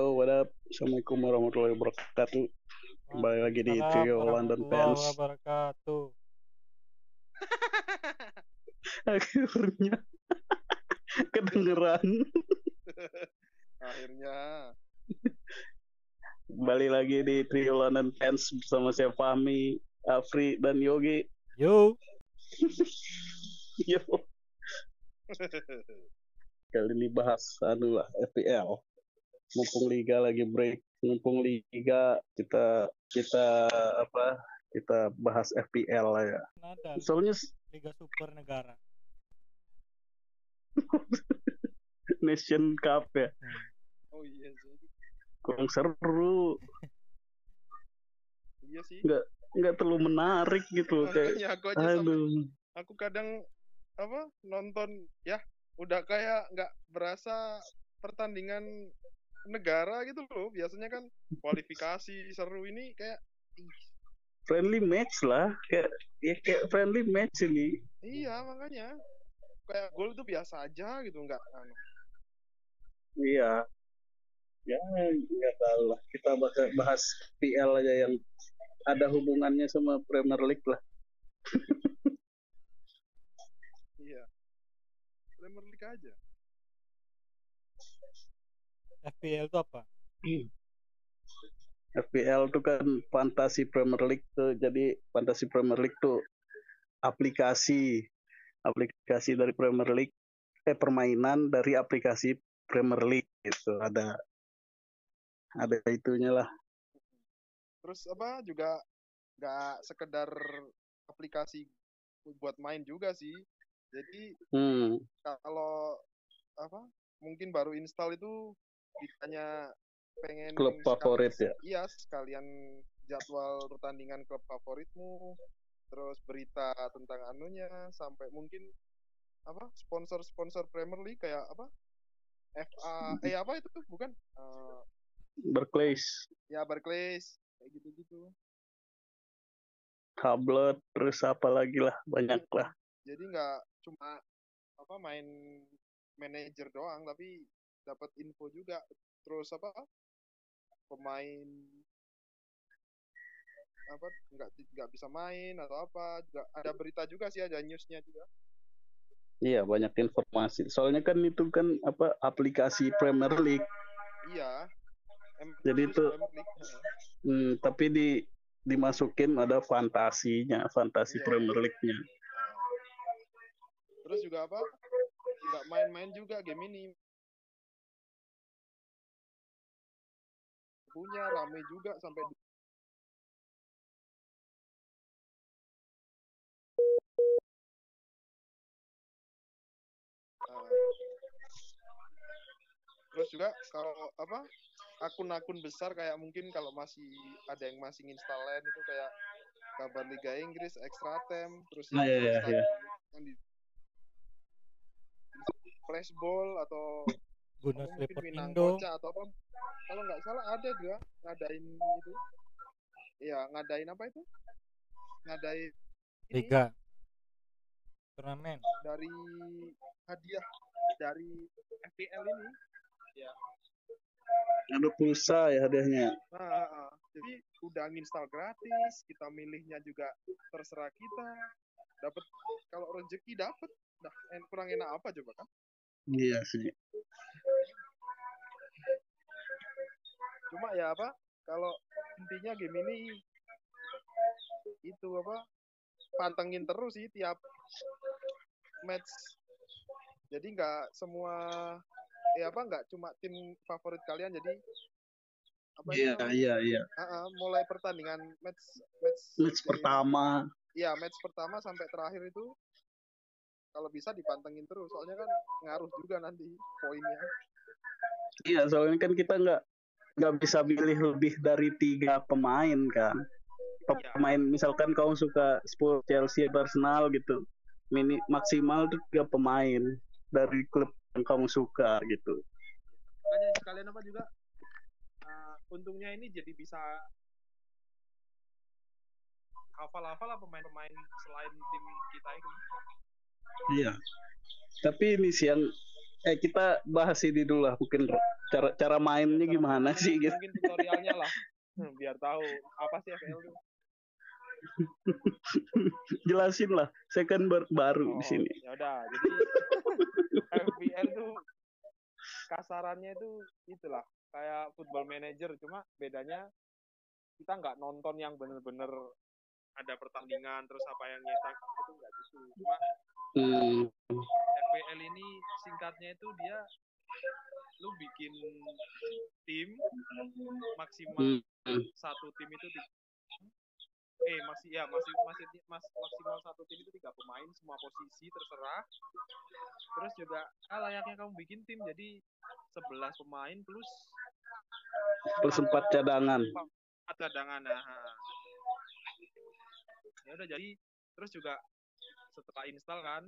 Yo, what up? Assalamualaikum warahmatullahi wabarakatuh. Kembali lagi di Trio London Fans. wabarakatuh. Akhirnya kedengeran. Akhirnya. Kembali lagi di Trio London Fans bersama saya Fahmi, Afri, dan Yogi. Yo, Yo. Kali ini bahas anu lah FPL. Mumpung liga lagi break, mumpung liga kita kita apa? Kita bahas FPL lah ya. nada Soalnya Liga Super Negara. Nation Cup ya. Hmm. Oh iya sih. kurang seru Iya sih. nggak terlalu menarik gitu kayak Makanya aku aja sama, aduh aku kadang apa nonton ya udah kayak nggak berasa pertandingan negara gitu loh. Biasanya kan kualifikasi seru ini kayak friendly match lah kayak ya kayak friendly match ini iya makanya kayak gol tuh biasa aja gitu nggak anu. iya ya nggak tahu lah kita bahas bahas PL aja yang ada hubungannya sama Premier League lah Iya. Premier League aja. FPL itu apa? FPL tuh kan fantasi Premier League tuh jadi fantasi Premier League tuh aplikasi aplikasi dari Premier League eh permainan dari aplikasi Premier League gitu ada ada itunya lah Terus apa juga nggak sekedar aplikasi buat main juga sih. Jadi hmm kalau apa mungkin baru install itu ditanya pengen klub favorit ya? iya sekalian jadwal pertandingan klub favoritmu terus berita tentang anunya sampai mungkin apa sponsor-sponsor Premier League kayak apa FA eh apa itu tuh bukan? Eh, Barclays. Ya Barclays kayak gitu-gitu. Tablet terus apa lagi lah banyak lah. Jadi nggak cuma apa main manajer doang tapi dapat info juga. Terus apa? Pemain apa nggak nggak bisa main atau apa juga ada berita juga sih ada newsnya juga. Iya banyak informasi. Soalnya kan itu kan apa aplikasi Premier League. Iya. Em- Jadi itu- hmm, tapi di dimasukin ada fantasinya fantasi Iya. Premier League-nya. Terus juga apa? Nggak main-main juga game ini punya rame juga sampai Nah, terus juga kalau apa akun-akun besar kayak mungkin kalau masih ada yang masih install lain itu kayak kabar Liga Inggris, Extra Time, terus Nah, iya, iya, iya. yang di flashball atau Guna Sleeper Minang Indo. Atau apa? Kalau nggak salah ada juga ngadain itu. Ya ngadain apa itu? Ngadain ini. Liga. Turnamen. dari hadiah dari FPL ini. Ada pulsa ya hadiahnya. Nah, ah, ah. jadi udah install gratis kita milihnya juga terserah kita. Dapat kalau rezeki dapat nah kurang enak apa coba kan iya sih. Cuma ya apa kalau intinya game ini itu apa pantengin terus sih tiap match. Jadi nggak semua eh apa nggak cuma tim favorit kalian jadi apa iya namanya? iya iya. Ah, ah, mulai pertandingan match match match pertama. Iya match pertama sampai terakhir itu kalau bisa dipantengin terus soalnya kan ngaruh juga nanti poinnya. Iya soalnya kan kita nggak nggak bisa pilih lebih dari tiga pemain kan. Iya. pemain misalkan kau suka Spurs Chelsea Arsenal gitu mini maksimal tuh tiga pemain dari klub yang kamu suka gitu. Makanya sekalian apa juga? Uh, untungnya ini jadi bisa hafal-hafal lah pemain-pemain selain tim kita itu iya tapi ini sih yang eh kita bahas ini dulu lah mungkin cara cara mainnya Cara gimana mainnya sih gitu. Mungkin tutorialnya lah. Hmm, Biar tahu apa sih FPL itu. Jelasin lah, saya kan bar- baru di sini. Ya udah, jadi FPL tuh kasarannya itu itulah kayak football manager cuma bedanya kita nggak nonton yang bener-bener ada pertandingan terus apa yang nyetak itu nggak gitu cuma Hmm. FPL ini singkatnya itu dia lu bikin tim maksimal Hmm. satu tim itu di- eh masih ya masih masih mas, maksimal satu tim itu tiga pemain semua posisi terserah terus juga ah, layaknya kamu bikin tim jadi 11 pemain plus Terus empat cadangan. empat cadangan nah. Ya udah jadi terus juga setelah install kan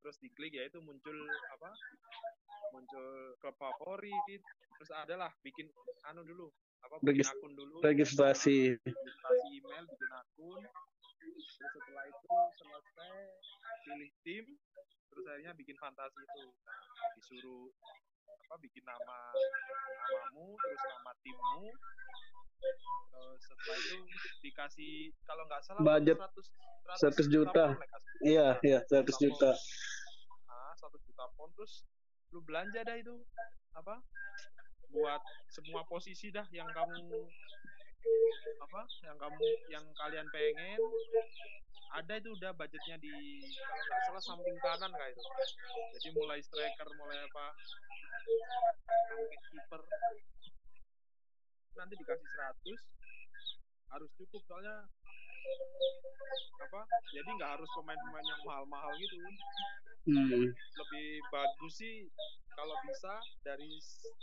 terus diklik ya itu muncul apa muncul klub favorit terus adalah bikin anu dulu apa bikin Regis- akun dulu Registrasi. registrasi email bikin akun terus setelah itu selesai pilih tim terus akhirnya bikin fantasi itu. Nah, disuruh apa bikin nama namamu terus nama timmu. Terus setelah itu dikasih kalau nggak salah Budget 100, 100 juta. Iya, iya, 100 juta. ah 100 juta pound terus lu belanja dah itu apa buat semua posisi dah yang kamu apa yang kamu yang kalian pengen ada itu udah budgetnya di nggak salah samping kanan kayak itu? Jadi mulai striker mulai apa sampai kiper. Nanti dikasih 100 harus cukup soalnya apa? Jadi nggak harus pemain-pemain yang mahal-mahal gitu. Hmm. lebih bagus sih kalau bisa dari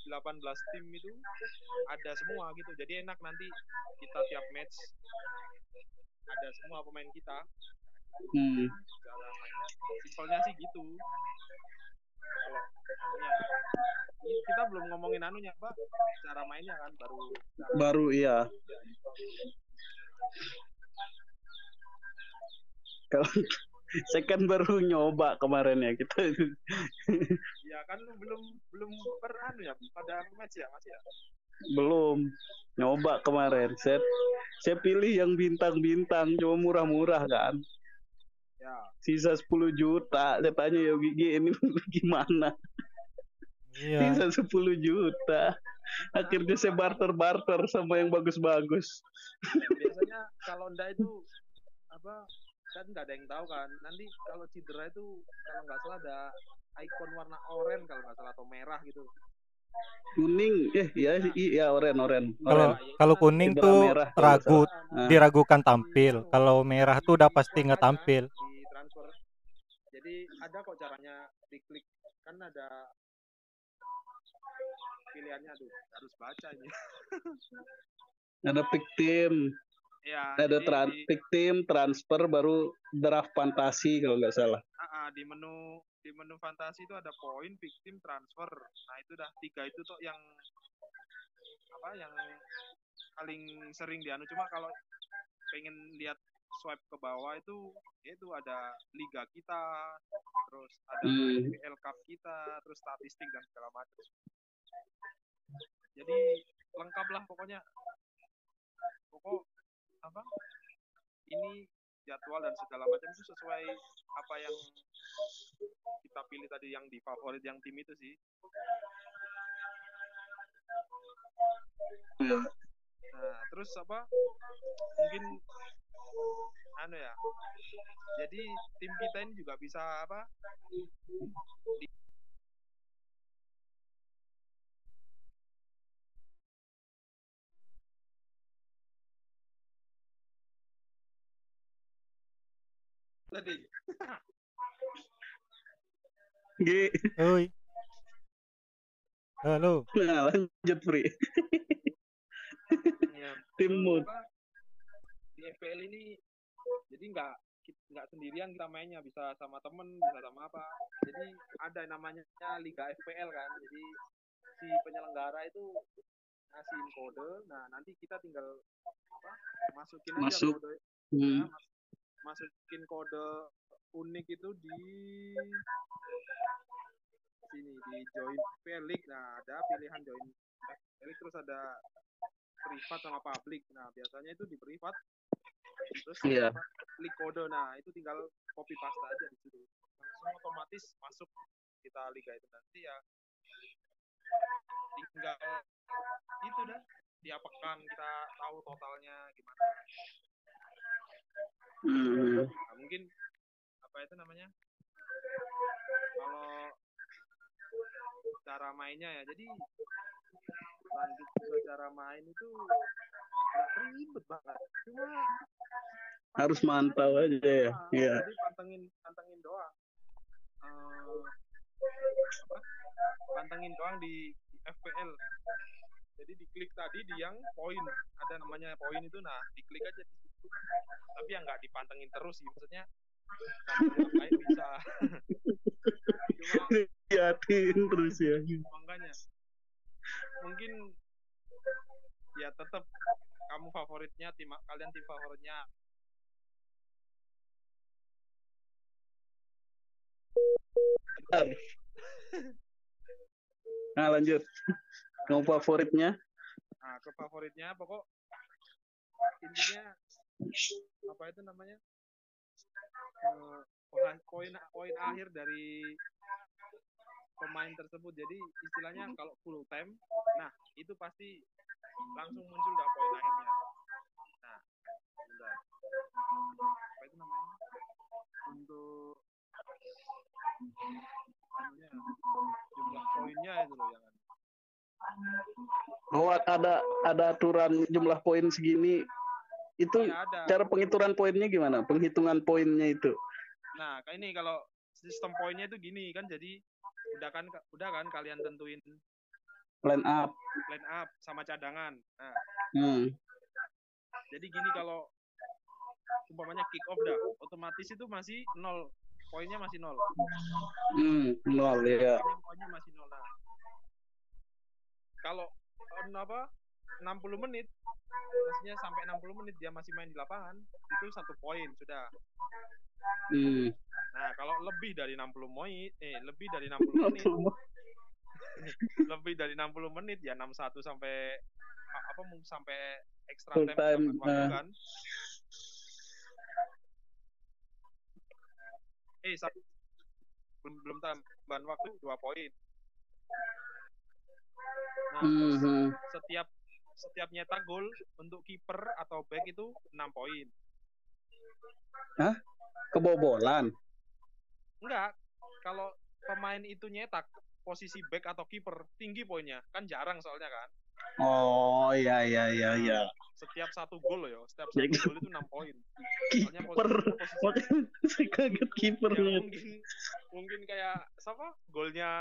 18 tim itu ada semua gitu. Jadi enak nanti kita tiap match ada semua pemain kita. Hmm. simpelnya sih gitu. Kalau kita belum ngomongin anunya pak. Cara mainnya kan baru Baru iya. Kalau saya kan baru nyoba kemarin ya kita. ya kan lu belum belum per anu ya pada match ya mas ya Belum nyoba kemarin. Saya saya pilih yang bintang-bintang cuma murah-murah kan. ya Sisa 10 juta. Saya tanya ya Gigi ini gimana? Iya. Sisa 10 juta. Akhirnya saya barter-barter sama yang bagus-bagus. Ya, biasanya kalau ndak itu apa kan nggak ada yang tahu kan nanti kalau cedera itu kalau nggak salah ada ikon warna oranye kalau nggak salah atau merah gitu Kuning, eh ya iya oren oren. Kalau Oren. kalau kuning Cedera tuh merah ragu Nah. diragukan tampil. Kalau merah tuh udah pasti nggak tampil. di transfer jadi ada kok caranya diklik kan ada pilihannya tuh harus baca ini Ada pick team, ya ada jadi tran di, pick team, transfer baru draft fantasi kalau nggak salah. ah, ah, di menu di menu fantasi itu ada poin victim transfer nah itu dah tiga itu tuh yang apa yang paling sering dianu cuma kalau pengen lihat swipe ke bawah itu ya itu ada liga kita terus ada Hmm. Cup kita terus statistik dan segala macam jadi lengkap lah pokoknya pokok apa ini jadwal dan segala macam itu sesuai apa yang kita pilih tadi yang di favorit yang tim itu sih Iya. Nah, terus apa? Mungkin anu ya. Jadi tim kita ini juga bisa apa? Di, tadi G, Oi. Halo. nah lanjut Pri. ya, Tim itu mood. apa, di FPL ini jadi nggak nggak sendirian kita mainnya bisa sama temen bisa sama apa jadi ada namanya liga FPL kan jadi si penyelenggara itu ngasihin kode nah nanti kita tinggal apa masukin aja Masuk. kode Hmm. ya, mas- masukin kode unik itu di sini di join League nah ada pilihan join League terus ada privat sama public. Nah biasanya itu di privat terus apa, klik kode. Nah itu tinggal copy paste aja di situ. Langsung otomatis masuk kita liga itu nanti ya tinggal itu dah tiap pekan kita tahu totalnya gimana Hmm. Nah, mungkin apa itu namanya kalau cara mainnya ya jadi lanjut ke cara main itu nggak ribet banget cuma Harus mantau aja ya. ah, Iya. jadi pantengin pantengin doang Eh, apa pantengin doang di FPL jadi diklik tadi di yang poin ada namanya poin itu nah diklik aja di tapi yang nggak dipantengin terus sih maksudnya ngapain bisa terus ya. makanya mungkin ya tetap kamu favoritnya tim kalian tim favoritnya Nah lanjut. Kamu favoritnya? nah ke favoritnya pokok intinya apa itu namanya? Eh, poin poin akhir dari pemain tersebut. Jadi istilahnya kalau full time nah itu pasti langsung muncul dah poin akhirnya. Nah bentar. apa itu namanya? Untuk namanya jumlah poinnya itu loh yang Oh ada ada aturan jumlah poin segini. Itu ada cara penghitungan poinnya gimana? Penghitungan poinnya itu. Nah, kayak ini kalau sistem poinnya itu gini kan jadi udah kan udah kan kalian tentuin Line up. line up sama cadangan. Nah, Hmm. jadi gini kalau umpamanya kick off dah, otomatis itu masih nol. Poinnya masih nol. Hmm. Nol ya. Poinnya, masih nol. Nah, kalau apa 60 menit maksudnya sampai 60 menit dia masih main di lapangan itu satu poin sudah Hmm. nah kalau lebih dari 60 menit eh lebih dari 60 menit lebih dari 60 menit ya 61 sampai apa mungkin sampai extra Full time, time, tambahan waktu nah. kan. Eh, sa- belum belum tambahan waktu dua poin. Nah, terus Mhm. setiap setiap nyetak gol untuk kiper atau back itu 6 poin. Kebobolan. Enggak, kalau pemain itu nyetak posisi back atau kiper tinggi poinnya, kan jarang soalnya kan. Oh iya iya iya iya. Setiap satu gol ya, setiap satu gol itu 6 poin. Kiper. saya kaget ya, kipernya. mungkin mungkin kayak siapa golnya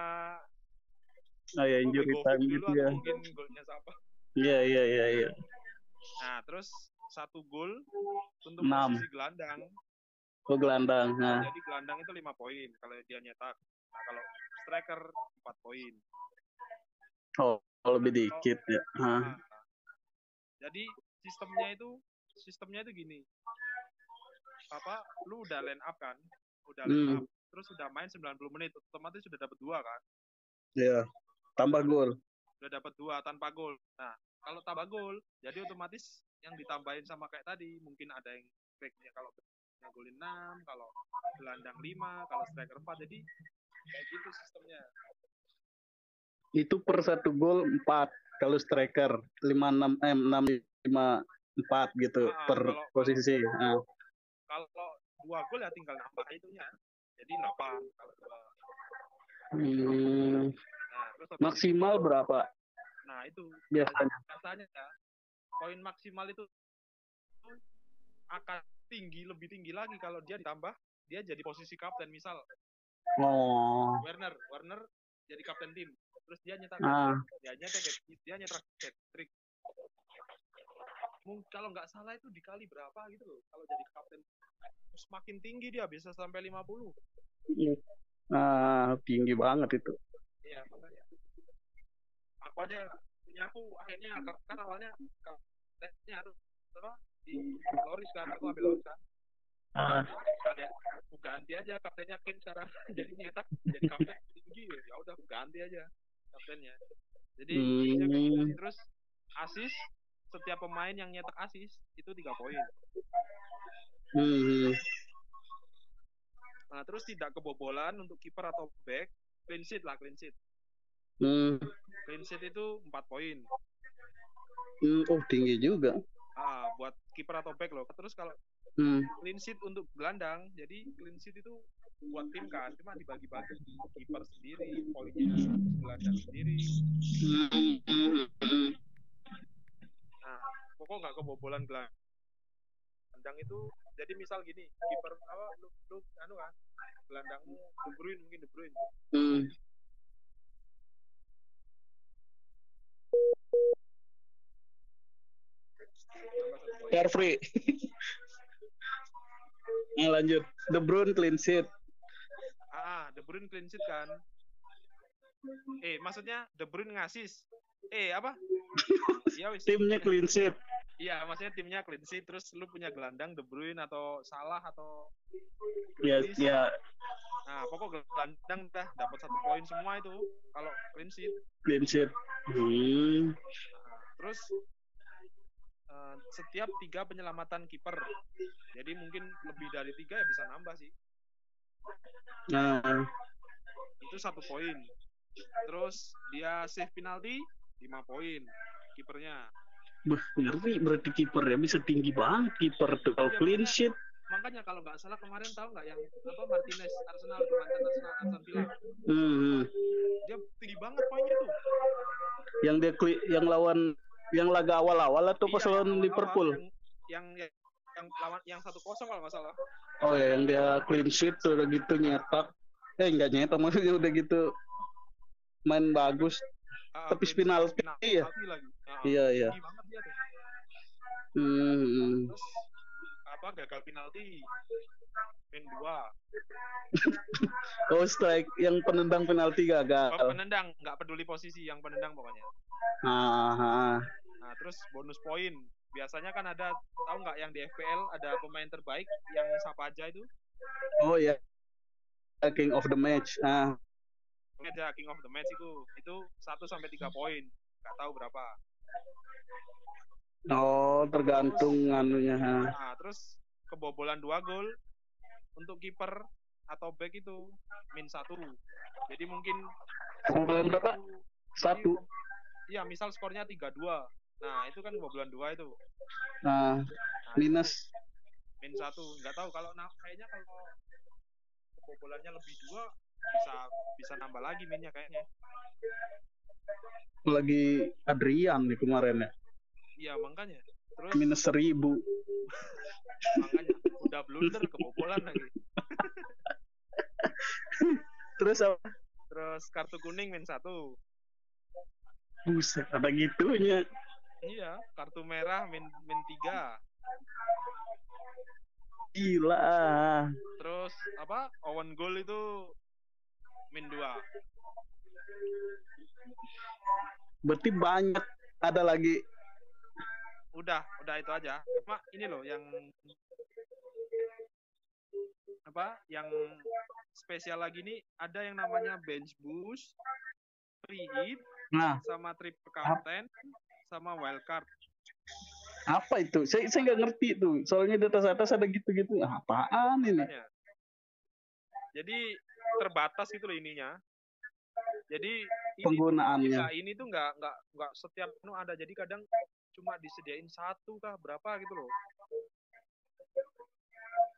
Oh ya injury time gitu ya. mungkin golnya siapa Iya iya iya iya. nah terus satu gol untuk Enam. posisi gelandang Oh gelandang. Nah. jadi gelandang itu lima poin kalau dia nyetak nah kalau striker empat poin Oh lebih dikit ya. Hah. Nah, jadi sistemnya itu sistemnya itu gini apa lu udah line up kan udah line Hmm. up terus udah main 90 menit otomatis sudah dapat dua kan Iya. Tambah gol. Udah dapat dua tanpa gol. Nah, kalau tambah gol, jadi otomatis yang ditambahin sama kayak tadi, mungkin ada yang backnya kalau golin 6, kalau gelandang 5, kalau striker 4. Jadi kayak gitu sistemnya. Itu per satu gol empat. Kalau striker lima enam eh enam lima empat gitu Ah, per kalau- posisi. Ah. Kalau dua gol ya tinggal nambah itunya. Jadi 8 kalau dua. Hmm, Nah, terus habis itu- maksimal berapa? Nah, itu. Biasanya? biasanya ya. Poin maksimal itu akan tinggi lebih tinggi lagi kalau dia ditambah dia jadi posisi kapten misal. Oh. Werner Werner jadi kapten tim. Terus dia nyetak Ah. dia nyetak dia nyetak hat trick Mung- kalau nggak salah itu dikali berapa gitu loh kalau jadi kapten. Semakin tinggi dia bisa sampai 50 Ah, tinggi banget itu. iya makanya aku aja punya aku akhirnya kan awalnya kaptennya harus apa di Loris kan aku ambil Loris kan Ah. ada aku ganti aja kaptennya Kane sekarang jadi nyetak jadi kapten tinggi ya udah aku ganti aja kaptennya. Jadi. Hmm. terus asis setiap pemain yang nyetak asis itu tiga poin. Hmm. Nah, terus tidak kebobolan untuk kiper atau back, clean sheet lah clean sheet. Hmm. Clean sheet itu empat poin. Hmm. Oh tinggi juga. Ah, buat kiper atau back loh. Terus kalau Hmm. clean sheet untuk gelandang, jadi clean sheet itu buat tim kan, cuma dibagi-bagi kiper sendiri, poinnya gelandang sendiri. Nah, pokok nggak kebobolan gelandang itu. Jadi misal gini, kiper apa lu, lu anu kan, gelandangmu De Bruyne mungkin De Bruyne. Hmm. Tambah satu poin. Car free. Nah, lanjut. De Bruyne clean sheet. Ah, De Bruyne clean sheet kan. Eh, maksudnya De Bruyne ngasis. Eh, apa? Iya wis. Timnya clean sheet. Iya, maksudnya timnya clean sheet terus lu punya gelandang De Bruyne atau Salah atau Ya, Grealish. ya Nah, pokok gelandang dah dapat satu poin semua itu kalau clean sheet. clean sheet. Hmm. Nah, terus eh, setiap tiga penyelamatan kiper. Jadi mungkin lebih dari tiga ya bisa nambah sih. Nah, Itu satu poin. Terus dia save penalti 5 poin kipernya. Ngeri berarti kiper ya bisa tinggi banget kiper tuh kalau Iya, clean makanya- sheet. Makanya kalau nggak salah kemarin tahu nggak yang apa Martinez Arsenal tuh mantan Arsenal Aston Villa. Hmm. Dia tinggi banget poinnya tuh. Yang dia cli- yang lawan yang laga awal-awal atau pas Iya, yang lawan Liverpool. Yang yang yang, yang lawan yang satu kosong kalau nggak salah. Oh ya, yang dia clean sheet tuh udah gitu nyetak. Eh enggak nyetak maksudnya udah gitu main bagus. Ah, Tepis clean sheet, penalti, penalti iya. lagi. Ah, Iya, iya. Tinggi banget dia tuh. Hmm. Terus apa gagal penalti main dua Oh strike yang penendang penalti oh, gagal. penendang nggak peduli posisi yang penendang pokoknya Ah, ah. nah terus bonus poin biasanya kan ada tahu nggak yang di FPL ada pemain terbaik yang siapa aja itu Oh ya. King of the match. Ah. Aja king of the match itu itu 1 sampai tiga poin nggak tahu berapa Oh, tergantung anunya. nah terus kebobolan dua gol untuk kiper atau back itu min satu jadi mungkin Kebobolan berapa? Satu. iya misal skornya tiga dua nah itu kan kebobolan dua itu Nah, Nah, minus. min satu nggak tahu kalau nah, kayaknya kalau kebobolannya lebih dua bisa bisa nambah lagi minnya kayaknya Lagi Adrian nih kemarin ya. iya makanya terus Minus seribu. makanya udah blunder kebobolan lagi Terus apa? terus kartu kuning min satu Buset, ada gitunya. iya kartu merah min min tiga Gila. terus apa owen goal itu min dua Berarti banyak. Ada lagi. Udah udah itu aja cuma ini loh yang apa yang spesial lagi nih ada yang namanya bench boost free hit Nah, sama triple captain sama wild card apa itu? Saya saya nggak ngerti tuh. Soalnya di atas atas ada gitu-gitu. Ah, Apaan ini? Ya. jadi terbatas gitu loh ininya jadi ini Penggunaannya. Nah, ini tuh nggak nggak nggak setiap nu ada jadi kadang cuma disediain satu kah berapa gitu loh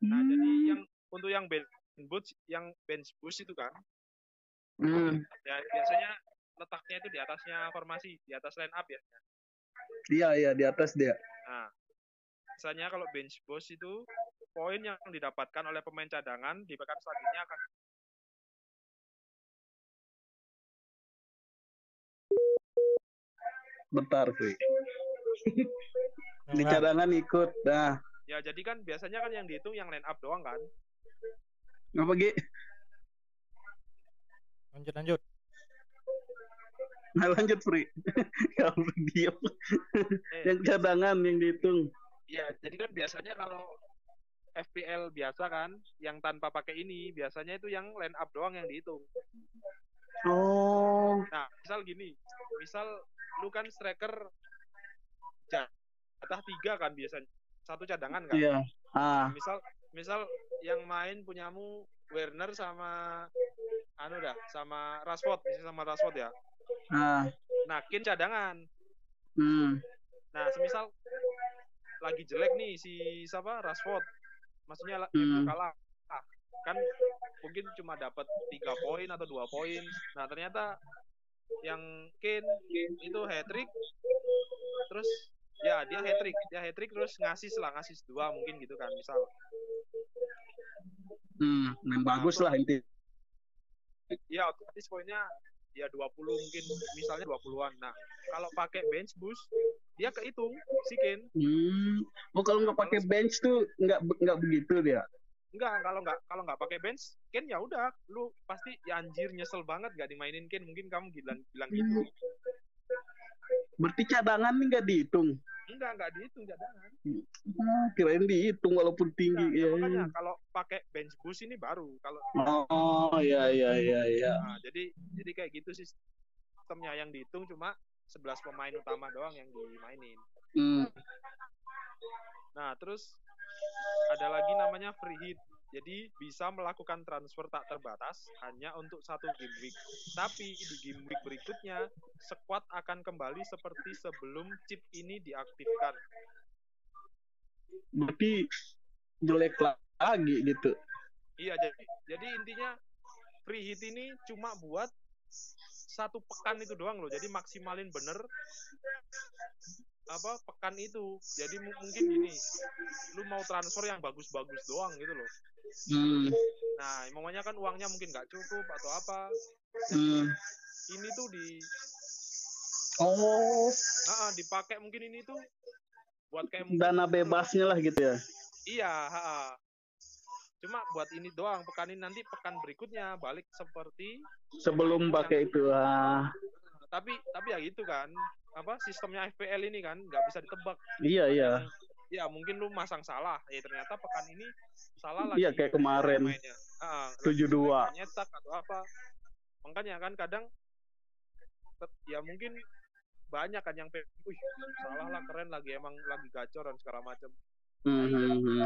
nah jadi Hmm. yang untuk yang bench boost yang bench boost itu kan Hmm. ya biasanya letaknya itu di atasnya formasi di atas line up ya Iya, iya di atas dia. nah biasanya kalau bench boost itu poin yang didapatkan oleh pemain cadangan di pekan selanjutnya akan Bentar, Fri. Di Nah, cadangan ikut. Nah, ya jadi kan biasanya kan yang dihitung yang line up doang kan apa Gi? lanjut lanjut. Nah, lanjut, Fri. Kalau diam. eh, Yang cadangan yang dihitung. Ya, jadi kan biasanya kalau FPL biasa kan, yang tanpa pakai ini, biasanya itu yang line up doang yang dihitung. Oh, Nah, misal gini, misal lu kan striker jatah tiga kan biasanya, satu cadangan kan. iya. Ah, Misal, misal yang main punyamu Werner sama anu dah, sama Rashford, misalnya sama Rashford ya. ah, Nah, Kane cadangan. hmm, Nah, semisal lagi jelek nih si siapa Rashford, maksudnya Hmm. Kalah, Ah, kan mungkin cuma dapat tiga poin atau dua poin. Nah, ternyata yang Kane itu hat trick, terus ya dia hat trick, dia hat trick terus ngasih lah ngasih dua mungkin gitu kan, misal. hmm, main bagus lah inti. Ya otomatis poinnya ya 20 mungkin misalnya 20-an. Nah, kalau pakai bench boost dia kehitung si Kane. Hmm. Oh kalau nggak pakai bench tuh nggak nggak begitu dia. Enggak, kalau nggak kalau nggak pakai bench, Ken ya udah, lu pasti ya anjir nyesel banget gak dimainin Ken. Mungkin kamu bilang bilang gitu. Berarti cadangan nih nggak dihitung. Enggak, enggak dihitung cadangan. Ah, kirain dihitung walaupun tinggi. Enggak, ya, Ya, makanya ya. kalau pakai bench boost ini baru. Kalau Oh ya ya ya ya. nah, jadi jadi kayak gitu sih sistemnya yang dihitung cuma 11 pemain utama doang yang dimainin. Hmm. Nah, terus ada lagi namanya free hit. Jadi bisa melakukan transfer tak terbatas hanya untuk satu game week. Tapi di game week berikutnya, squad akan kembali seperti sebelum chip ini diaktifkan. Berarti jelek lagi gitu. Iya, jadi jadi intinya free hit ini cuma buat satu pekan itu doang loh. Jadi maksimalin bener apa pekan itu. Jadi mu- mungkin gini, lu mau transfer yang bagus-bagus doang gitu loh. Hmm. Nah, mamanya kan uangnya mungkin nggak cukup atau apa. Hmm. Ini tuh di Oh, ah, dipakai mungkin ini tuh buat kayak dana bebasnya lah gitu ya. Iya, ha, ha. Cuma buat ini doang, pekan ini nanti pekan berikutnya balik seperti Sebelum pakai itu. Ah, tapi tapi ya gitu kan apa sistemnya FPL ini kan nggak bisa ditebak iya iya. ya mungkin lu masang salah ya ternyata pekan ini salah lagi Iya kayak kemarin. mainnya Ah, 7-2. nggak nyetak atau apa makanya kan kadang ya mungkin banyak kan yang wih salah lah keren lagi emang lagi gacor dan segala macam Hmm, hmm, hmm.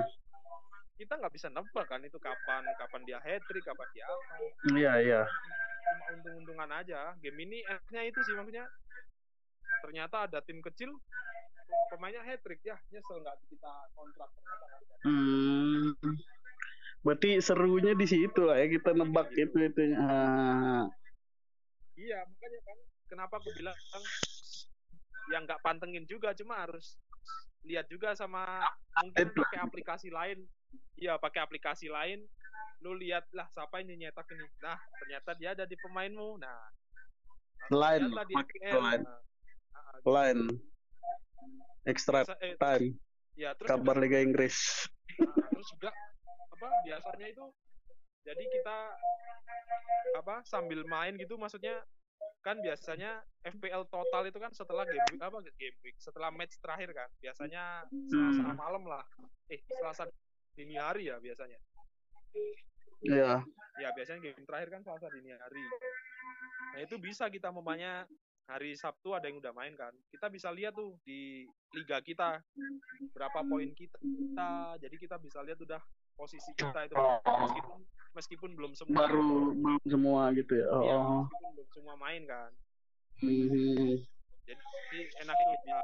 kita nggak bisa nebak kan itu kapan kapan dia hat trick kapan dia apa Iya iya. cuma untung-untungan aja game ini enaknya itu sih maksudnya ternyata ada tim kecil pemainnya hat trick ya nyesel nggak kita kontrak ternyata Hmm. Berarti serunya di situ lah ya kita nebak itu itunya. Ah, iya makanya kan kenapa aku bilang yang nggak pantengin juga cuma harus lihat juga sama mungkin Itu. pakai aplikasi lain iya pakai aplikasi lain lu lihat lah siapa ini nyetak ini nah ternyata dia ada di pemainmu nah lihatlah di FPL. line. Nah, ah, line. Extra eh, time. ya terus Kabar juga- Liga Inggris. Nah, terus juga apa biasanya itu jadi kita apa sambil main gitu maksudnya kan biasanya FPL total itu kan setelah game week apa game week setelah match terakhir kan biasanya Selasa Hmm. malam lah eh Selasa dini hari ya biasanya Iya. ya biasanya game terakhir kan Selasa dini hari nah itu bisa kita memangnya hari Sabtu ada yang udah main kan kita bisa lihat tuh di liga kita berapa poin kita jadi kita bisa lihat udah posisi kita itu meskipun meskipun belum semua Baru belum semua gitu ya. Iya, Oh. meskipun belum semua main kan Hmm. jadi enaknya ya,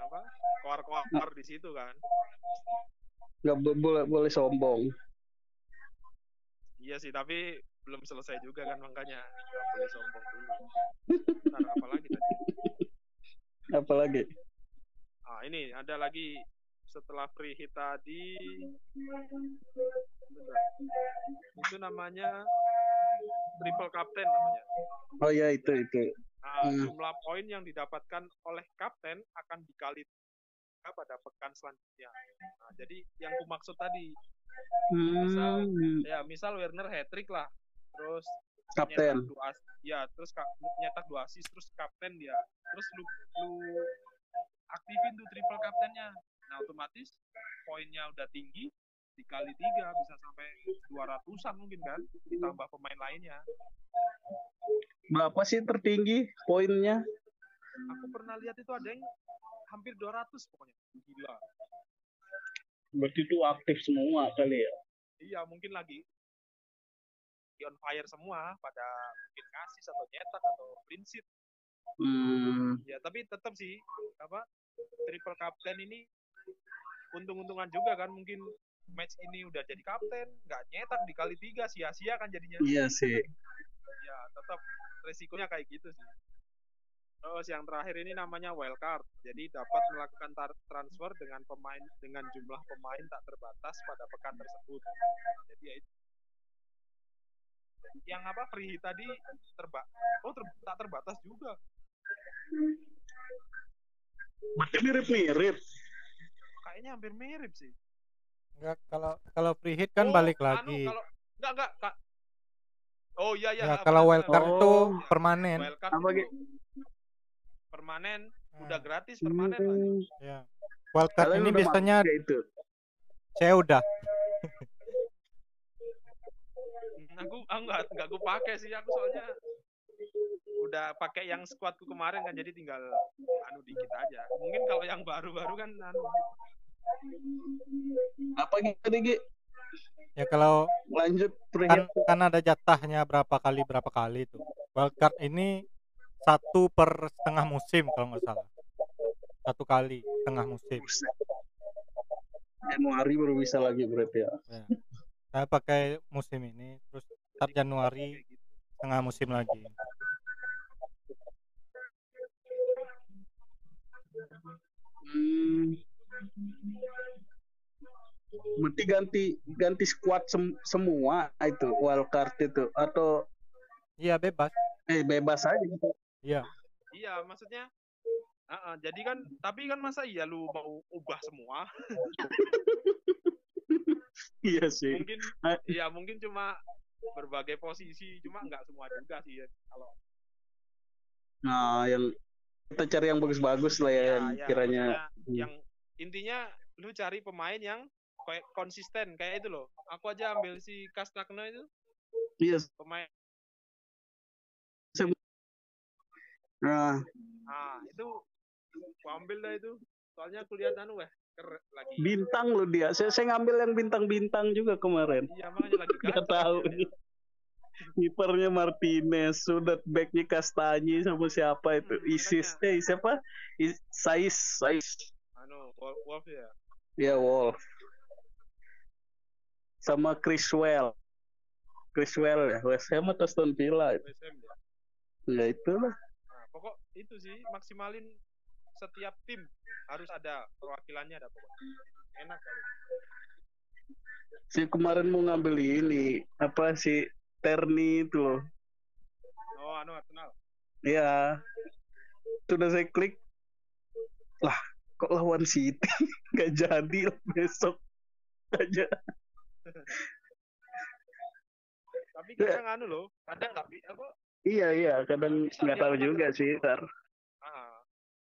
apa keluar-keluar di situ kan Nggak bo- boleh boleh sombong. iya sih tapi belum selesai juga kan makanya nggak boleh sombong dulu Ntar apa lagi tadi Apalagi? ah ini ada lagi setelah free hit tadi itu namanya triple captain namanya Oh ya itu itu. Nah, Hmm. jumlah poin yang didapatkan oleh kapten akan dikali pada pekan selanjutnya. Nah, jadi yang ku maksud tadi, Misal- Hmm. ya misal Werner hat trick lah, terus Kapten. dua ya terus ka- nyetak dua assist terus kapten dia, terus lu lu aktifin tuh triple kaptennya. Nah, otomatis poinnya udah tinggi dikali tiga bisa sampai 200-an mungkin kan ditambah pemain lainnya. Berapa sih tertinggi poinnya? Aku pernah lihat itu ada yang hampir 200 pokoknya. Gila. Berarti itu aktif semua kali ya. Iya, mungkin lagi di on fire semua pada mungkin ngasih atau nyetak atau prinsip. Hmm, Ya, tapi tetap sih apa triple kapten ini untung-untungan juga kan mungkin match ini udah jadi kapten, nggak nyetak dikali tiga sia-sia kan jadinya. iya sih. Ya, tetap resikonya kayak gitu sih. Terus yang terakhir ini namanya wildcard. Jadi dapat melakukan tar- transfer dengan pemain dengan jumlah pemain tak terbatas pada pekan tersebut. Jadi ya itu. Yang apa free hit tadi terba oh ter- tak terbatas juga. Berarti mirip-mirip. Kayaknya hampir mirip sih. Enggak kalau kalau free hit kan Oh, balik anu, lagi. kalau enggak enggak Kak. Oh iya iya. Ya, kalau benar. wildcard Oh. itu permanen. Wildcard Apa, itu permanen, udah Nah, gratis permanen lah. Hmm, ya. Wildcard kalian ini udah biasanya ya itu. saya udah Aku aku enggak enggak aku pakai sih aku soalnya udah pakai yang squadku kemarin kan jadi tinggal anu dikit aja. Mungkin kalau yang baru-baru kan anu Apa gitu Gi? ya kalau Lanjut kan kan ada jatahnya berapa kali berapa kali itu. Wildcard ini satu per setengah musim kalau nggak salah. Satu kali setengah musim. Januari baru bisa lagi berarti ya. Ya. Saya pakai musim ini terus start Januari gitu. setengah musim lagi. Hmm. Berarti ganti ganti squad sem- semua itu wildcard itu atau Iya bebas. eh bebas aja gitu. Iya. Iya, maksudnya Ah, ah, jadi kan tapi kan masa iya lu mau ubah semua? Iya sih. Mungkin iya mungkin cuma berbagai posisi, cuma nggak semua juga sih ya. Kalau Nah, yang kita cari yang bagus-bagus lah ya, ya, yang ya, kiranya maksudnya yang intinya lu cari pemain yang kayak konsisten kayak itu loh. Aku aja ambil si Kastakno itu iya. pemain Nah, ah itu aku ambil dah itu. Soalnya aku lihat anu weh lagi. bintang loh dia. Saya, saya ngambil yang bintang-bintang juga kemarin. Iya makanya lagi Gak tahu. Kipernya Martinez, sudah backnya Kastanyi sama siapa itu? Hmm, Isis, eh siapa? Is, Sais, Sais. Anu Wolf, Wolf ya. Ya Wolf. Sama Criswell. Criswell ya, West Ham atau Aston Villa. itu. WSM ya. Ya itulah. Nah, pokok itu sih maksimalin setiap tim harus ada perwakilannya ada pokoknya. Enak kali. Si kemarin mau ngambil ini, apa si Terni itu loh. Oh, anu Arsenal. Iya. Sudah saya klik. Lah, kok lawan City? Gak jadi besok aja. Tapi Ya. kadang anu loh, kadang nggak apa? Iya iya, kadang nggak tahu juga sih ntar.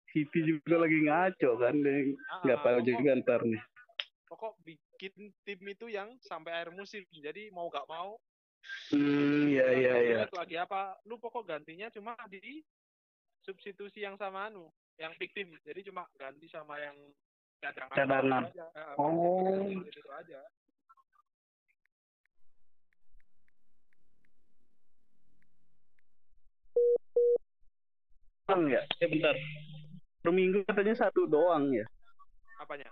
Ah, City juga lagi ngaco kan, ah, nggak tahu pokok- juga ntar nih. Pokok bikin tim itu yang sampai akhir musim. Jadi mau nggak mau. Hmm, iya iya. jelek Lagi apa? Lu pokok gantinya cuma di substitusi yang sama anu, yang team. Jadi cuma ganti sama yang cadangan. Ah, Oh. itu, itu aja. Ya? Eh bentar. Per minggu katanya satu doang ya. Apanya?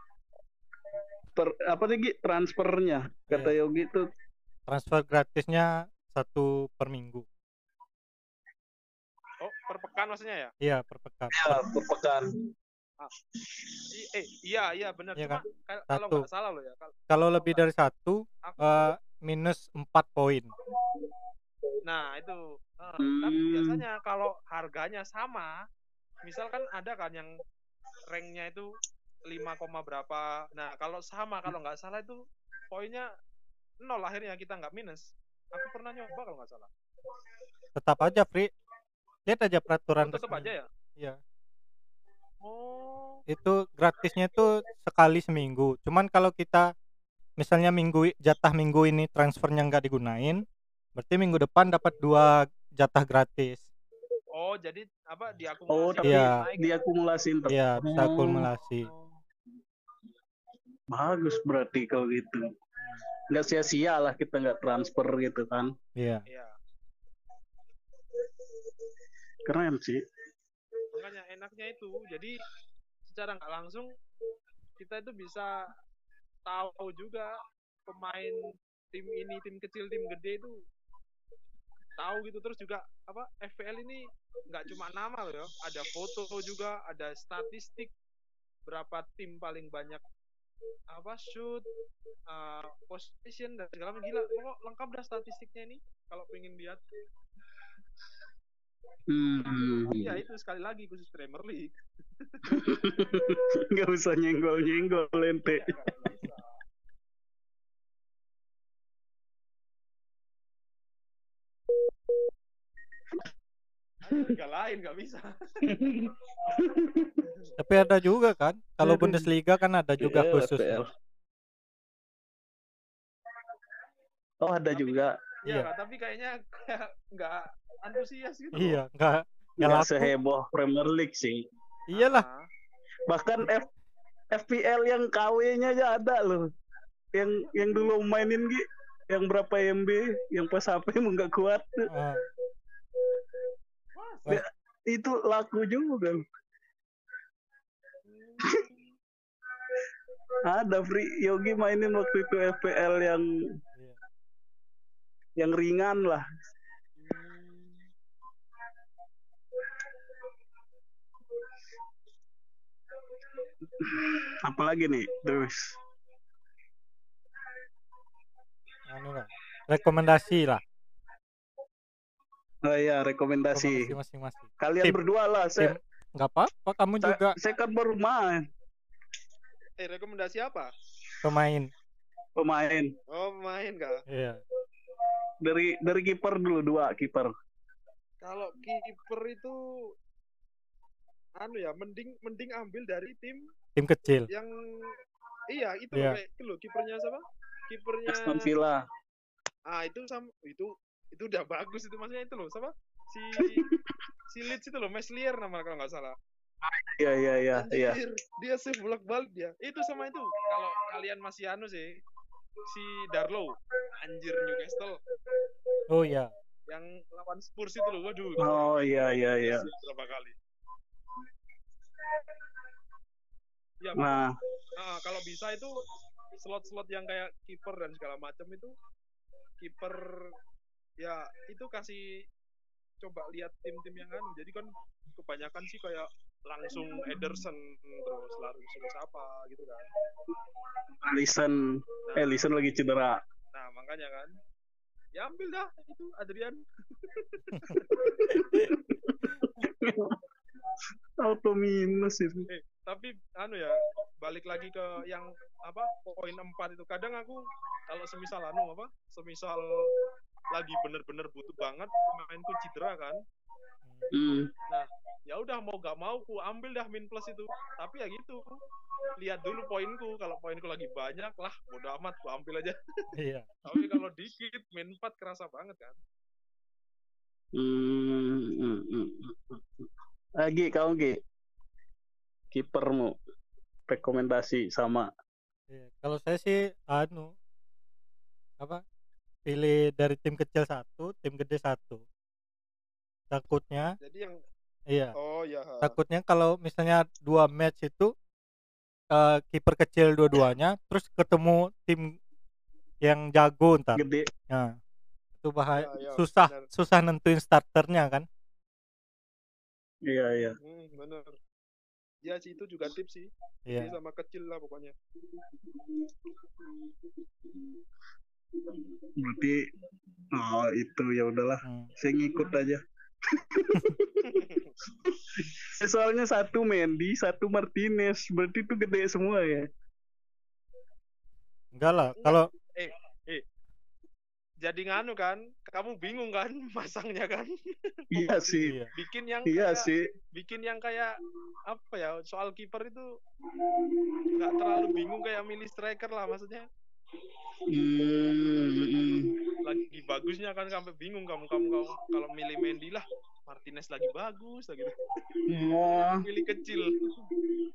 Per apa lagi transfernya? Kata Yogi tuh Transfer gratisnya satu per minggu. Oh, per pekan maksudnya ya? Iya per pekan. ya per pekan. I- eh, iya, iya benar. Iya Cuma kal- kalau nggak salah loh ya. Kalau Kalau lebih dari satu aku, eh, minus 4 poin. nah itu. Tapi Hmm. biasanya kalau harganya sama, misalkan ada kan yang ranknya itu 5, koma berapa. Nah kalau sama, kalau nggak salah itu poinnya nol akhirnya kita nggak minus. Aku pernah nyoba kalau nggak salah. Tetap aja free. Lihat aja peraturan Oh, tetap resmi. aja ya. Iya. Oh, Itu gratisnya itu sekali seminggu. Cuman kalau kita misalnya minggu jatah minggu ini transfernya nggak digunain, berarti minggu depan dapat dua jatah gratis. Jadi apa diakumulasi Oh, tapi Iya. naik. diakumulasin terus. Iya, bisa Oh, akumulasi. Oh. Bagus berarti kalau gitu. Nggak sia-sia lah kita nggak transfer gitu kan. Iya. Iya. Keren sih. makanya enaknya itu jadi secara nggak langsung kita itu bisa tahu juga pemain tim ini tim kecil tim gede itu tahu gitu. Terus juga apa FPL ini nggak cuma nama loh ya. Ada foto juga ada statistik berapa tim paling banyak apa shoot uh, position dan segala macam. Gila pokok lengkap dah statistiknya ini kalau pengen lihat. Hmm. ya itu sekali lagi khusus Premier League. Nggak usah nyenggol-nyenggol ente. Liga lain nggak bisa. Tapi ada juga kan, kalau Aduh. Bundesliga kan ada juga Iya, khusus. Oh ada Tapi- juga. Iya. Kak, tapi kayaknya kayak nggak antusias gitu. Iya, enggak enggak Nggak laku. seheboh Premier League sih. Iyalah. Ah, Bahkan F FPL yang KW-nya aja ada loh. Yang yang dulu mainin Gi, yang berapa MB, yang pas HP emang nggak kuat. Ah, Mas, Itu laku juga. hmm, Ada free Yogi mainin waktu itu FPL yang iya. yang ringan lah. hmm. Apalagi nih terus. Anu lah. Rekomendasi lah. Oh iya rekomendasi. Rekomendasi masing-masing. Kalian Tim. berdua lah. Saya, Enggak apa-apa, kamu saya, juga saya kan baru main Eh, rekomendasi apa? pemain. pemain Oh, main kak. Iya. dari dari kiper dulu dua kiper. Kalau kiper itu anu ya, mending mending ambil dari tim Tim kecil. yang iya itu Iya. loh kayak itu loh kipernya siapa? Kipernya Aston Villa. ah itu sama itu itu udah bagus itu maksudnya itu loh sama si si Leeds itu loh Meslier nama kalau nggak salah. Iya iya iya iya. Dia save bolak balik dia. Itu sama itu. Kalau kalian masih anu sih si Darlow anjir Newcastle Oh iya. yang lawan Spurs itu loh waduh Oh iya iya iya. berapa kali ya Nah, ah, kalau bisa itu slot-slot yang kayak kiper dan segala macam itu kiper ya itu kasih coba lihat tim-tim yang anu. Jadi kan kebanyakan sih kayak langsung Ederson terus langsung siapa gitu kan. Alisson, nah, eh Alisson lagi cedera. nah makanya kan. Ya ambil dah itu Adrian. Auto minus itu. eh tapi anu ya balik lagi ke yang apa poin 4 itu. Kadang aku kalau semisal anu apa semisal lagi bener-bener butuh banget pemainku cedera kan Hmm. ya udah mau gak mau ku ambil dah min plus itu tapi ya gitu lihat dulu poinku kalau poinku lagi banyak lah bodo amat ku ambil aja Iya. tapi kalau dikit min 4 kerasa banget kan Hmm. hmm, hmm. Lagi kau Gi. Kipermu rekomendasi sama Iya. Kalau saya sih anu apa? Pilih dari tim kecil satu, tim gede satu. Takutnya, jadi yang iya. oh ya Takutnya kalau misalnya dua match itu eh, kiper kecil dua-duanya, terus ketemu tim yang jago ntar. gede. Nah, itu bahaya. Ya, ya, susah, benar. susah nentuin starternya kan? Iya iya. hmm, bener ya sih itu juga tips sih Iya. Jadi sama kecil lah pokoknya Berarti oh itu ya udahlah. Hmm. Saya ngikut aja. Eh, Soalnya satu Mendy, satu Martinez, berarti itu gede semua ya. Enggak lah, kalau jadi nganu kan kamu bingung kan masangnya kan Iya sih. iya. bikin yang Iya kayak, sih. bikin yang kayak apa ya soal kiper itu nggak terlalu bingung kayak milih striker lah maksudnya Hmm, hmm. lagi bagusnya kan sampai bingung kamu kamu kamu kalau milih Mendy lah Martinez lagi bagus lagi Oh, pilih kecil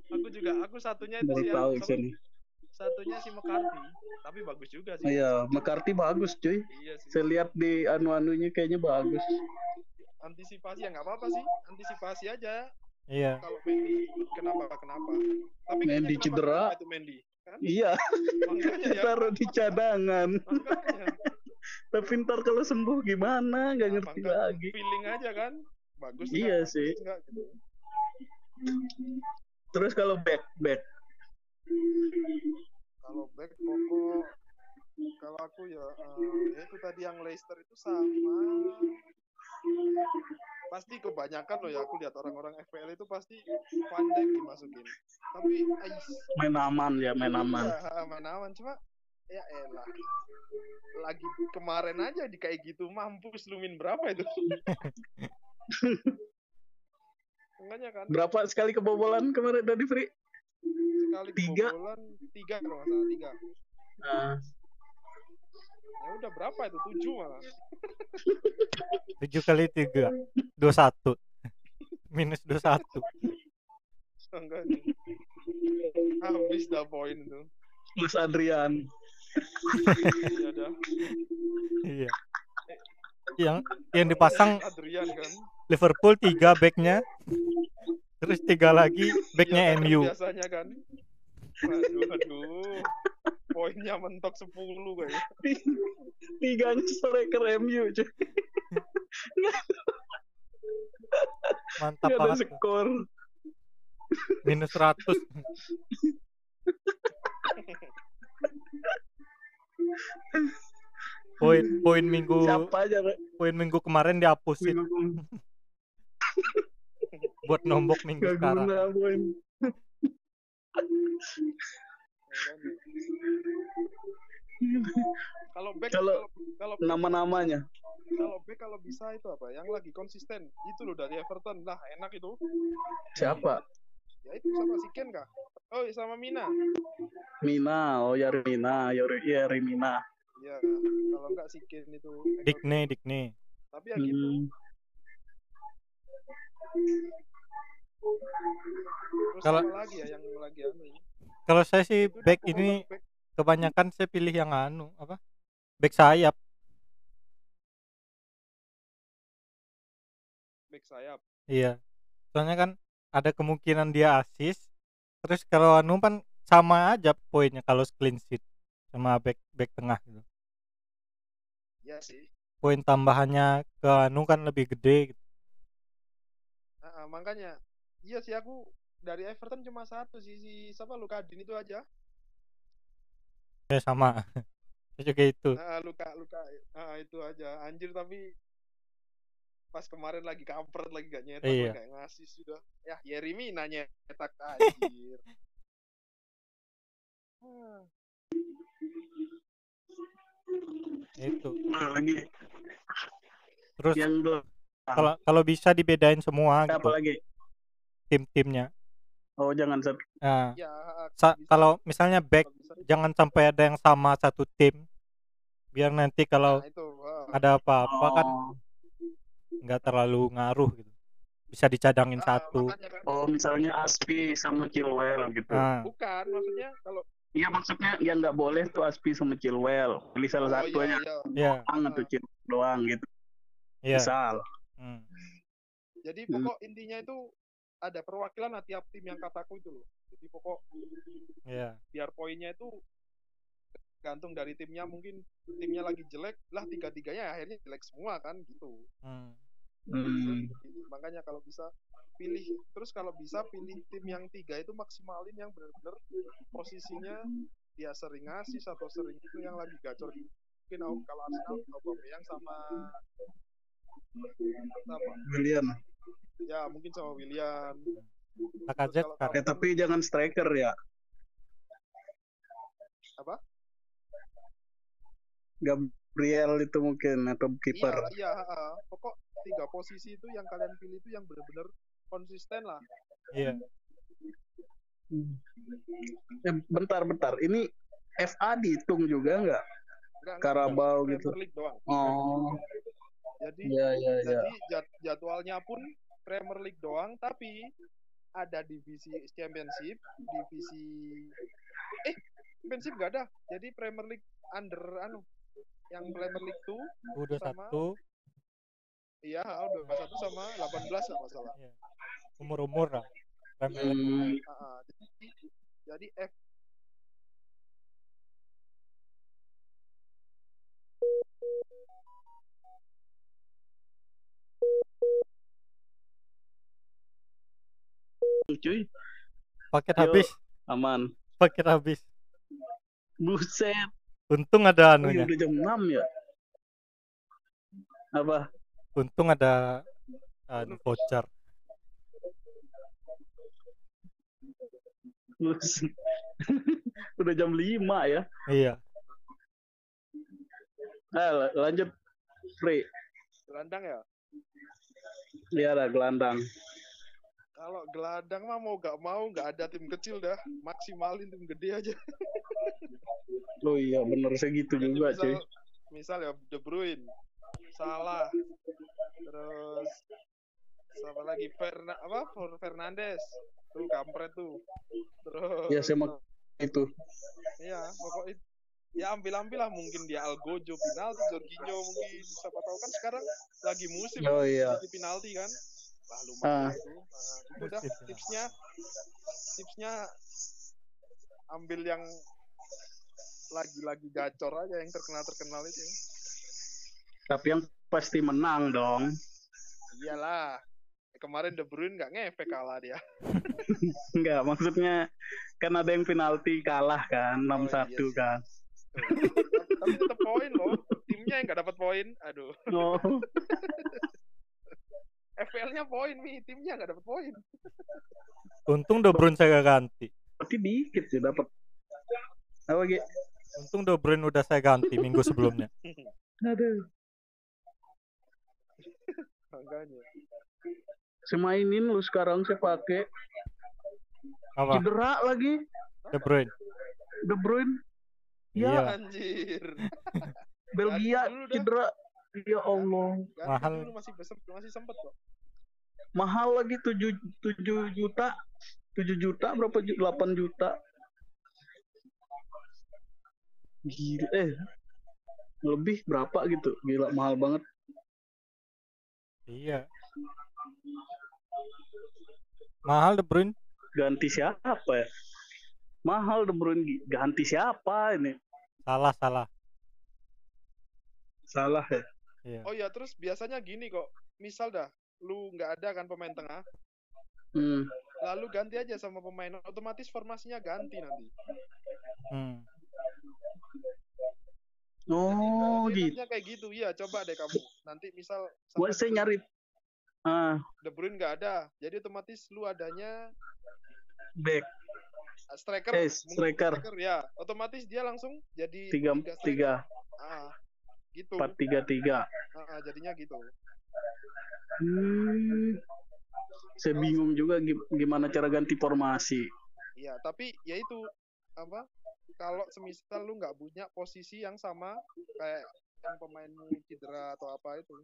aku juga aku satunya itu baru sih tahu sini. satunya si McCarthy tapi bagus juga sih Iya, McCarthy bagus cuy. iya sih Saya lihat di anu-anunya kayaknya bagus. antisipasi ya nggak apa-apa sih antisipasi aja Iya. kalau Mendy kenapa kenapa tapi Mendy kenapa cedera. kenapa itu Mendy kan Iya, makanya ya taruh di cadangan. makanya Tapi ntar kalau sembuh gimana? Gak Nah, ngerti makanya lagi. feeling aja kan bagus Iya sih. gitu. Terus kalau back back, kalau back pokok kalau aku ya eh, ya itu tadi yang Leicester itu sama pasti kebanyakan loh ya aku lihat orang-orang FPL itu pasti Dijk dimasukin. Tapi ais. Main aman ya, main aman. ya aman aman. Cuma ya elah. Lagi kemarin aja di kayak gitu mampus lumin berapa itu? Makanya kan. Berapa sekali kebobolan kemarin dari Free? sekali Tiga. kebobolan tiga kalau nggak salah tiga. Nah, ya udah berapa itu tujuh malah Tujuh kali tiga. Dua satu. Minus dua satu. enggak habis dah poin itu Mas Adrian. ya dah Iya. Yang yang dipasang Adrian kan Liverpool tiga backnya. Terus tiga lagi backnya Iya kan, MU. biasanya kan aduh aduh poinnya mentok 10 kayaknya Tiga striker MU cuy. Mantap Gak banget. skor. Minus 100. Poin poin minggu Siapa aja poin minggu kemarin dihapusin Minggu buat nombok minggu Gak sekarang. guna poin. Kalau back Kalau- kalau Nama-namanya. kalau back kalau bisa itu apa yang lagi konsisten itu loh dari Everton lah enak itu Siapa? ya itu sama si Ken kah oh sama Mina Mina. Oh ya Mina. Ya ya Mina. ya kalau enggak si Ken itu Dikne Dikne. tapi ya gitu Hmm. terus Kalau- lagi ya yang lagi anu ini Kalau saya sih back ini back kebanyakan saya pilih yang anu apa? Back sayap. back sayap Iya. Soalnya kan ada kemungkinan dia asis. Terus kalau anu kan sama aja poinnya kalau clean sheet sama back back tengah gitu. ya sih Poin tambahannya ke anu kan lebih gede gitu. Ah, ah, makanya iya sih aku dari Everton cuma satu sih si siapa Lukadin itu aja Ya sama. saya juga itu. Ah, luka luka ah, itu aja anjir tapi pas kemarin lagi kampret lagi gak nyetak Iya. gak ngasih sudah ya Yerimi nanya nyetak anjir Ah, Itu. Nah, lagi Terus yang kalau kalau bisa dibedain semua Apa gitu lagi? tim-timnya. Oh jangan satu. Nah, ya ah, sa- bisa. kalau misalnya back bisa. jangan sampai ada yang sama satu tim. Biar nanti kalau Nah, itu ah. ada apa-apa kan Oh, nggak terlalu ngaruh gitu. Bisa dicadangin Ah, satu. makanya kan. oh misalnya Aspi sama Chilwell gitu. Nah, bukan maksudnya kalau Iya maksudnya yang nggak boleh tuh Aspi sama Chilwell. Pilih salah oh, satu iya, aja. iya. ya, Doang atau Chilwell doang gitu. ya. Misal. Hmm. jadi Hmm. pokok intinya itu ada perwakilan lah tiap tim yang kataku itu loh jadi pokok Ya, biar poinnya itu gantung dari timnya mungkin timnya lagi jelek lah tiga tiganya akhirnya jelek semua kan gitu hmm. Hmm. makanya kalau bisa pilih terus kalau bisa pilih tim yang tiga itu maksimalin yang benar-benar posisinya dia sering ngasih atau sering itu yang lagi gacor mungkin au- kalau Arsenal Aubameyang sama apa William. Ya mungkin sama William kan. Eh tapi jangan striker ya. Apa? Gabriel itu mungkin atau kiper. iya iya pokok tiga posisi itu yang kalian pilih itu yang benar-benar konsisten lah Iya. Hmm. Eh, bentar bentar. Ini FA dihitung juga nggak? Premier gitu. League doang. Oh, Jadi iya iya iya. jadi jad- jadwalnya pun Premier League doang tapi ada divisi Championship, divisi eh Championship gak ada. Jadi Premier League under anu yang Premier League 2 udah Sama- satu iya udah satu sama 18 kalau nggak salah. umur umur lah Premier League. Hmm, jadi jadi F cuy, paket Yo. habis aman. paket habis Buset, untung ada oh, iya, anunya udah jam 6 ya? Apa? untung ada anu, voucher udah jam 5 ya? iya Nah, la- lanjut, Free. gelandang ya. Iya lah, gelandang. Kalau gelandang mah mau gak mau nggak ada tim kecil dah, maksimalin tim gede aja. Oh iya, bener segitu Jadi juga, misal, cuy. misal ya De Bruyne, Salah, terus siapa lagi Ferna, apa Fer- Fernandes, tuh kampret tuh. Terus Ya, saya mau itu. Iya, pokoknya ya ambil-ambil lah mungkin dia Algojo penalti, Jorginho mungkin siapa tahu kan sekarang lagi musim Oh iya. penalti kan. Lah Ah. lumayan itu. Itu dah Musim, ya. tipsnya tipsnya ambil yang lagi-lagi gacor aja yang terkenal-terkenal itu. Tapi yang pasti menang dong. Iyalah. Kemarin De Bruyne nggak ngefek kalah dia. Enggak, maksudnya kan ada yang penalti kalah kan, 6-1 Oh, iya kan. Tapi tetap poin loh. Timnya yang nggak dapat poin. Aduh. Oh, FPL-nya poin nih, timnya nggak dapat poin. untung De Bruyne saya ganti berarti dikit sih dapat. Apa Gi? untung De Bruyne udah saya ganti minggu sebelumnya Aduh. Makanya. Saya mainin lu sekarang saya pakai apa cedera lagi De Bruyne De Bruyne iya Ya. Anjir. Belgia cedera ya Allah. Ganti Mahal. dulu masih besem- masih sempet kok. mahal lagi 7 7 juta. 7 juta berapa ju- 8 juta. Gila eh. Lebih berapa gitu? Gila mahal banget. Iya. Mahal De Bruyne? Ganti siapa ya? Mahal De Bruyne ganti siapa ini? Salah salah. Salah ya iya Oh iya, terus biasanya gini kok. Misal dah, lu nggak ada kan pemain tengah, hmm. lalu ganti aja sama pemain otomatis formasinya ganti nanti. hmm. oh Jadi gitu kayak gitu. Iya, coba deh kamu. Nanti misal gua sampai saya nyari ah De Bruyne nggak ada, jadi otomatis lu adanya back uh, striker. Eh, striker. ya, otomatis dia langsung jadi tiga striker. tiga Ah, gitu. empat tiga tiga jadinya gitu. Hmm. Saya bingung juga gi- gimana cara ganti formasi. Iya, tapi ya itu apa? Kalau semisal lu nggak punya posisi yang sama kayak yang pemainmu cedera atau apa itu,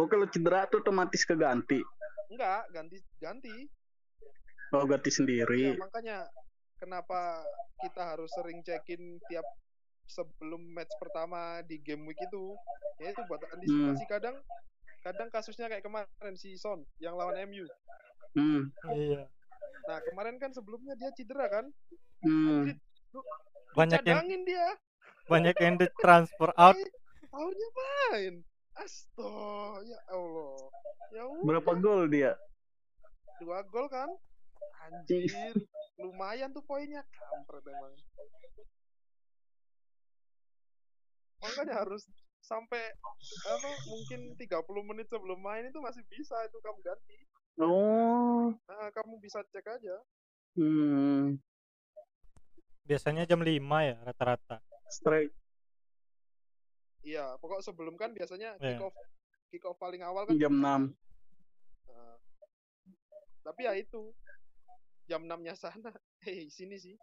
Oh kalau cedera tuh otomatis keganti. enggak ganti ganti. Oh ganti Ya, sendiri. makanya kenapa kita harus sering cekin tiap sebelum match pertama di game week itu, ya itu buat antisipasi kadang kadang kasusnya kayak kemarin si Son yang lawan MU. Hmm. iya Nah kemarin kan sebelumnya dia cedera kan, Hmm. banyak yang dia. banyak yang di transfer out tahunnya main. Astaga, ya Allah. Ya udah, Berapa gol dia? dua gol kan? Anjir, lumayan tuh poinnya. Kampret emang. Makanya harus sampai apa mungkin 30 menit sebelum main itu masih bisa itu kamu ganti. Oh. Nah, kamu bisa cek aja. Hmm. biasanya jam 5 ya rata-rata Strike. Iya, pokok sebelum kan biasanya Iya. kick off kick off paling awal kan Jam 6. Nah, tapi ya itu jam 6-nya sana. Hei, sini sih.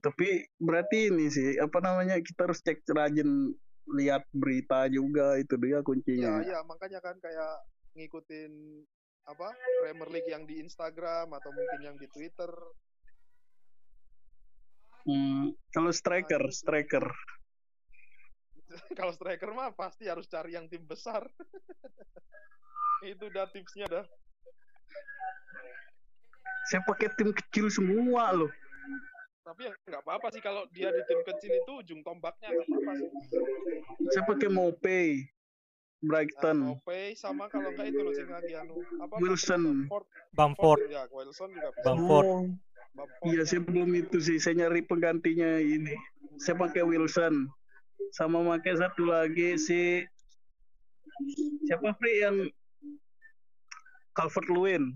Tapi berarti ini sih apa namanya kita harus cek rajin lihat berita juga itu dia kuncinya. iya, makanya kan kayak ngikutin apa Premier League yang di Instagram atau mungkin yang di Twitter. Hmm, kalau striker, Nah, sih. striker. Kalau striker mah pasti harus cari yang tim besar. Itu udah tipsnya dah. Saya pakai tim kecil semua loh. Tapi ya nggak apa-apa sih kalau dia di tim kecil itu ujung tombaknya nggak apa-apa sih. Saya pakai Mopay, Nah, Brighton, Mopey sama kalau nggak itu loh sing lagi anu apa Wilson. Bamford, Bamford ya Wilson juga bisa. Bamford. Oh, Bamford. iya saya belum itu sih. Saya nyari penggantinya ini. Saya pakai Wilson. Sama pakai satu lagi si siapa Pri yang Calvert Lewin.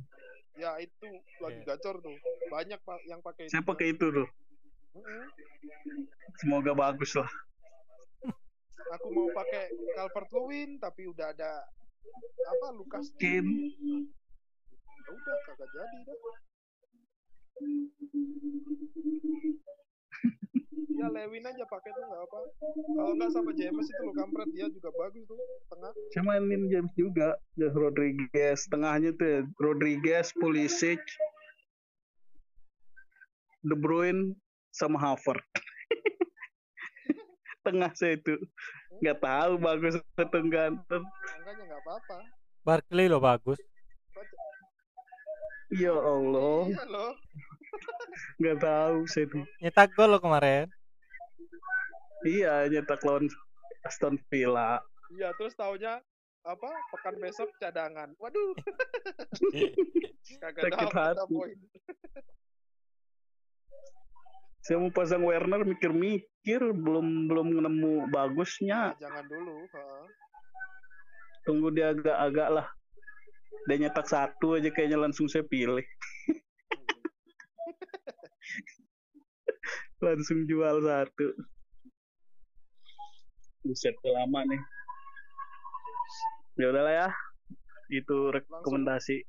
Ya itu lagi Iya. gacor tuh. Banyak pak yang pakai Saya itu. pakai itu tuh. Mm-mm. Semoga bagus lah. Aku mau pakai Calvert Lewin tapi udah ada apa Lukas Kane. Ya udah kagak jadi dah. Ya Lewin aja pakai tuh nggak apa. Kalau nggak sama James itu lo kampret dia juga bagus tuh tengah. Saya mainin James juga. James Rodriguez. Tengahnya tuh ya. Rodriguez, Pulisic, De Bruyne, sama Havertz. Tengah saya itu. Nggak tahu bagus atau enggak. Makanya nggak apa-apa. Barkley lo bagus Ya Allah. Iya loh. Tahu saya itu. nyetak gol lo kemarin Iya, nyetak lawan Aston Villa. Iya terus taunya apa pekan besok cadangan. Waduh. Kagak Sakit hati. Saya mau pasang Werner mikir-mikir belum belum nemu bagusnya. Jangan dulu. heeh. Tunggu dia agak-agak lah. Dia nyetak satu aja kayaknya langsung saya pilih. langsung jual satu. Buset lama nih. Ya udahlah ya. Itu rekomendasi.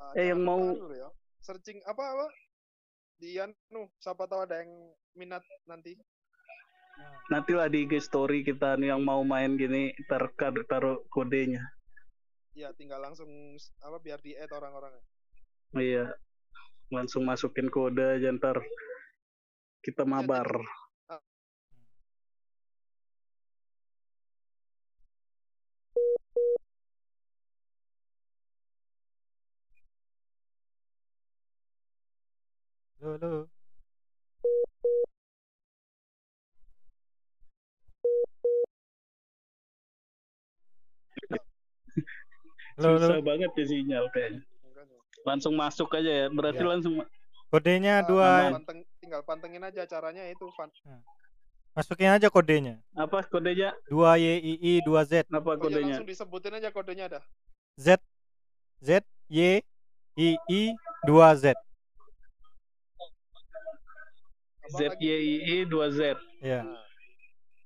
Ah, Eh, yang jangan mau- ya. searching apa apa di anu siapa tahu ada yang minat nanti. Nantilah di IG story kita nih yang mau main gini ntar kad- taruh kodenya. Ya tinggal langsung apa biar di add orang-orang. Iya. Langsung masukin kode aja ntar kita mabar. lo lo lo lo Susah banget ya sinyal kayaknya. Langsung masuk aja ya. Berarti Iya. langsung kodenya Ah, dua panteng- tinggal pantengin aja caranya itu Van. masukin aja kodenya apa kodenya? dua YII dua Z Apa Oh, ya, kodenya? langsung disebutin aja kodenya dah. Z Z Y I I 2 Z Z? Y I I 2 Z. ya Nah,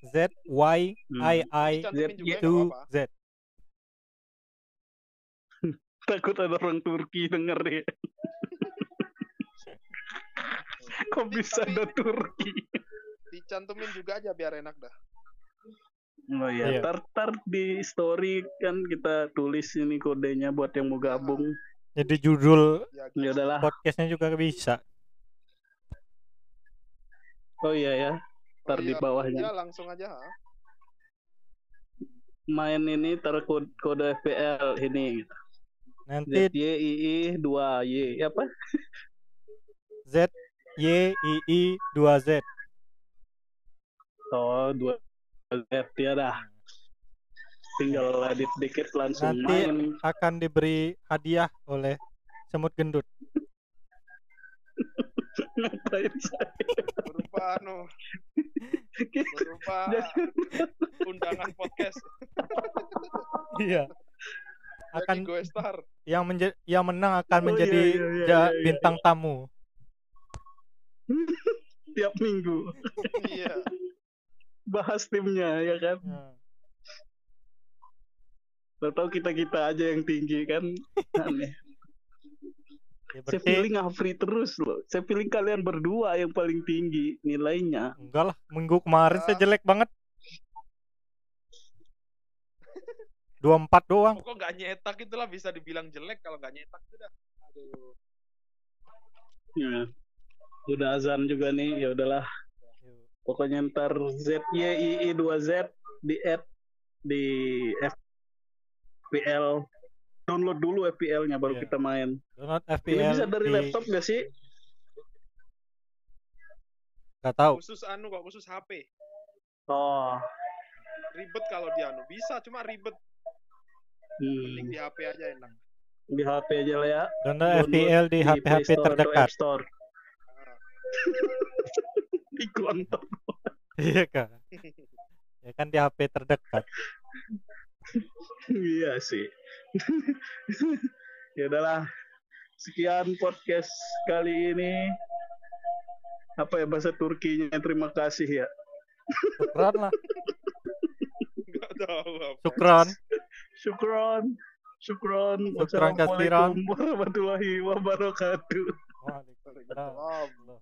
Z Y Hmm. I I dicantumin juga nggak 2 apa-apa. Z Takut ada orang Turki denger ya. Kok bisa ada Turki? Dicantumin juga aja biar enak dah. Oh iya, Iya. tar, tar di story kan kita tulis ini kodenya buat yang mau gabung. jadi judul Ya, udahlah. podcastnya juga bisa Oh iya ya, tar Oh, di iya, bawahnya. Ya langsung aja. ha. Main ini tar kode, kode FPL ini. nanti Z Y I I 2 Y apa? Z Y I I 2 Z Oh, 2 Z ya dah. Tinggal edit dikit langsung Nanti- main. akan diberi hadiah oleh semut gendut Ngapain saya? Berupa anu, berupa undangan podcast. iya Akan Gue Star. yang menjadi yang menang akan Oh, menjadi iya, iya, iya, ja- iya, iya. bintang tamu Tiap minggu Iya. bahas timnya ya kan. Ya. Tahu kita kita aja yang tinggi kan. Aneh. Ya, Saya feeling Afri terus loh. Saya feeling kalian berdua yang paling tinggi nilainya. enggak lah minggu kemarin saya Ah. jelek banget. 24 doang. Pokok nggak nyetak itulah bisa dibilang jelek kalau nggak nyetak sudah. Aduh. Ya. Udah azan juga nih, ya udahlah. Pokoknya ntar ZYII 2Z di add di FPL. Download dulu FPL-nya baru Iya. kita main. Download Ini FPL bisa dari di- laptop gak sih? Gak tahu. Khusus anu kok, khusus HP. Oh. Ribet kalau di anu. Bisa cuma ribet. Mending Hmm. di HP aja enak. Di HP aja lah ya. Download Download FPL di HP-HP terdekat. Store. Di kontak. Iya kan? Ya kan di HP terdekat. iya sih. ya udahlah. Sekian podcast kali ini. Apa ya bahasa Turkinya? Terima kasih ya. Syukran lah. Nggak tahu apa. Syukran. Syukron. Syukron. Syukran kasiran. Wassalamualaikum warahmatullahi wabarakatuh. Waalaikumsalam. Waalaikumsalam. Allah.